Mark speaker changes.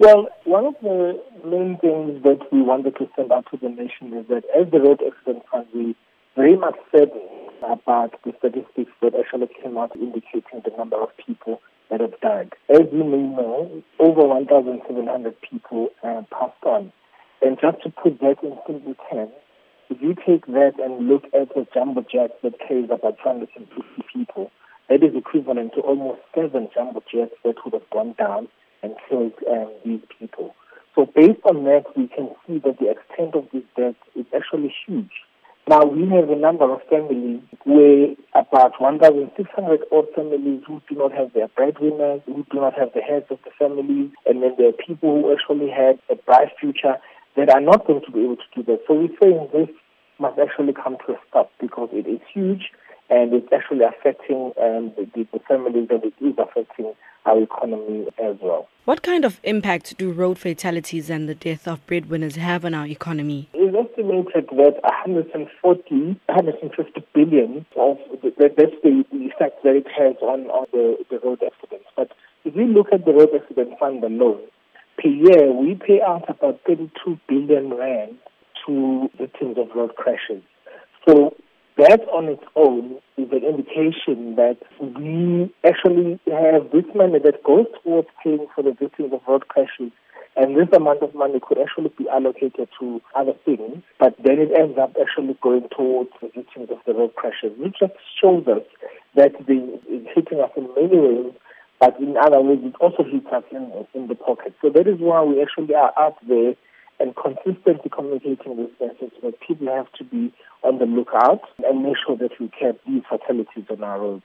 Speaker 1: Well, one of the main things that we wanted to send out to the nation is that as the Road Accident Fund, we very much certain about the statistics that actually came out indicating the number of people that have died. As you may know, over 1,700 people uh, passed on. And just to put that in simple terms, if you take that and look at a jumbo jet that carries about 250 people, that is equivalent to almost seven jumbo jets that would have gone down and killed um, these people. So based on that, we can see that the extent of this death is actually huge. Now, we have a number of families where about 1,600 odd families who do not have their breadwinners, who do not have the heads of the families, and then there are people who actually had a bright future that are not going to be able to do that. So we're saying this must actually come to a stop because it is huge and it's actually affecting um, the, the families and it is affecting our economy.
Speaker 2: What kind of impact do road fatalities and the death of breadwinners have on our economy?
Speaker 1: It's estimated that 140, 150 billion of the, that's the, effect that it has on, on the, the road accidents. But if we look at the road accident fund alone, per year we pay out about 32 billion rand to victims of road crashes. So that on its own is an indication that we actually have this money that goes towards paying for the victims of road crashes. And this amount of money could actually be allocated to other things, but then it ends up actually going towards the victims of the road crashes, which just shows us that the, it's hitting us in many ways, but in other ways it also hits us in, in the pocket. So that is why we actually are out there and consistently communicating this message that people have to be on the lookout and make sure that we cap these fatalities on our roads.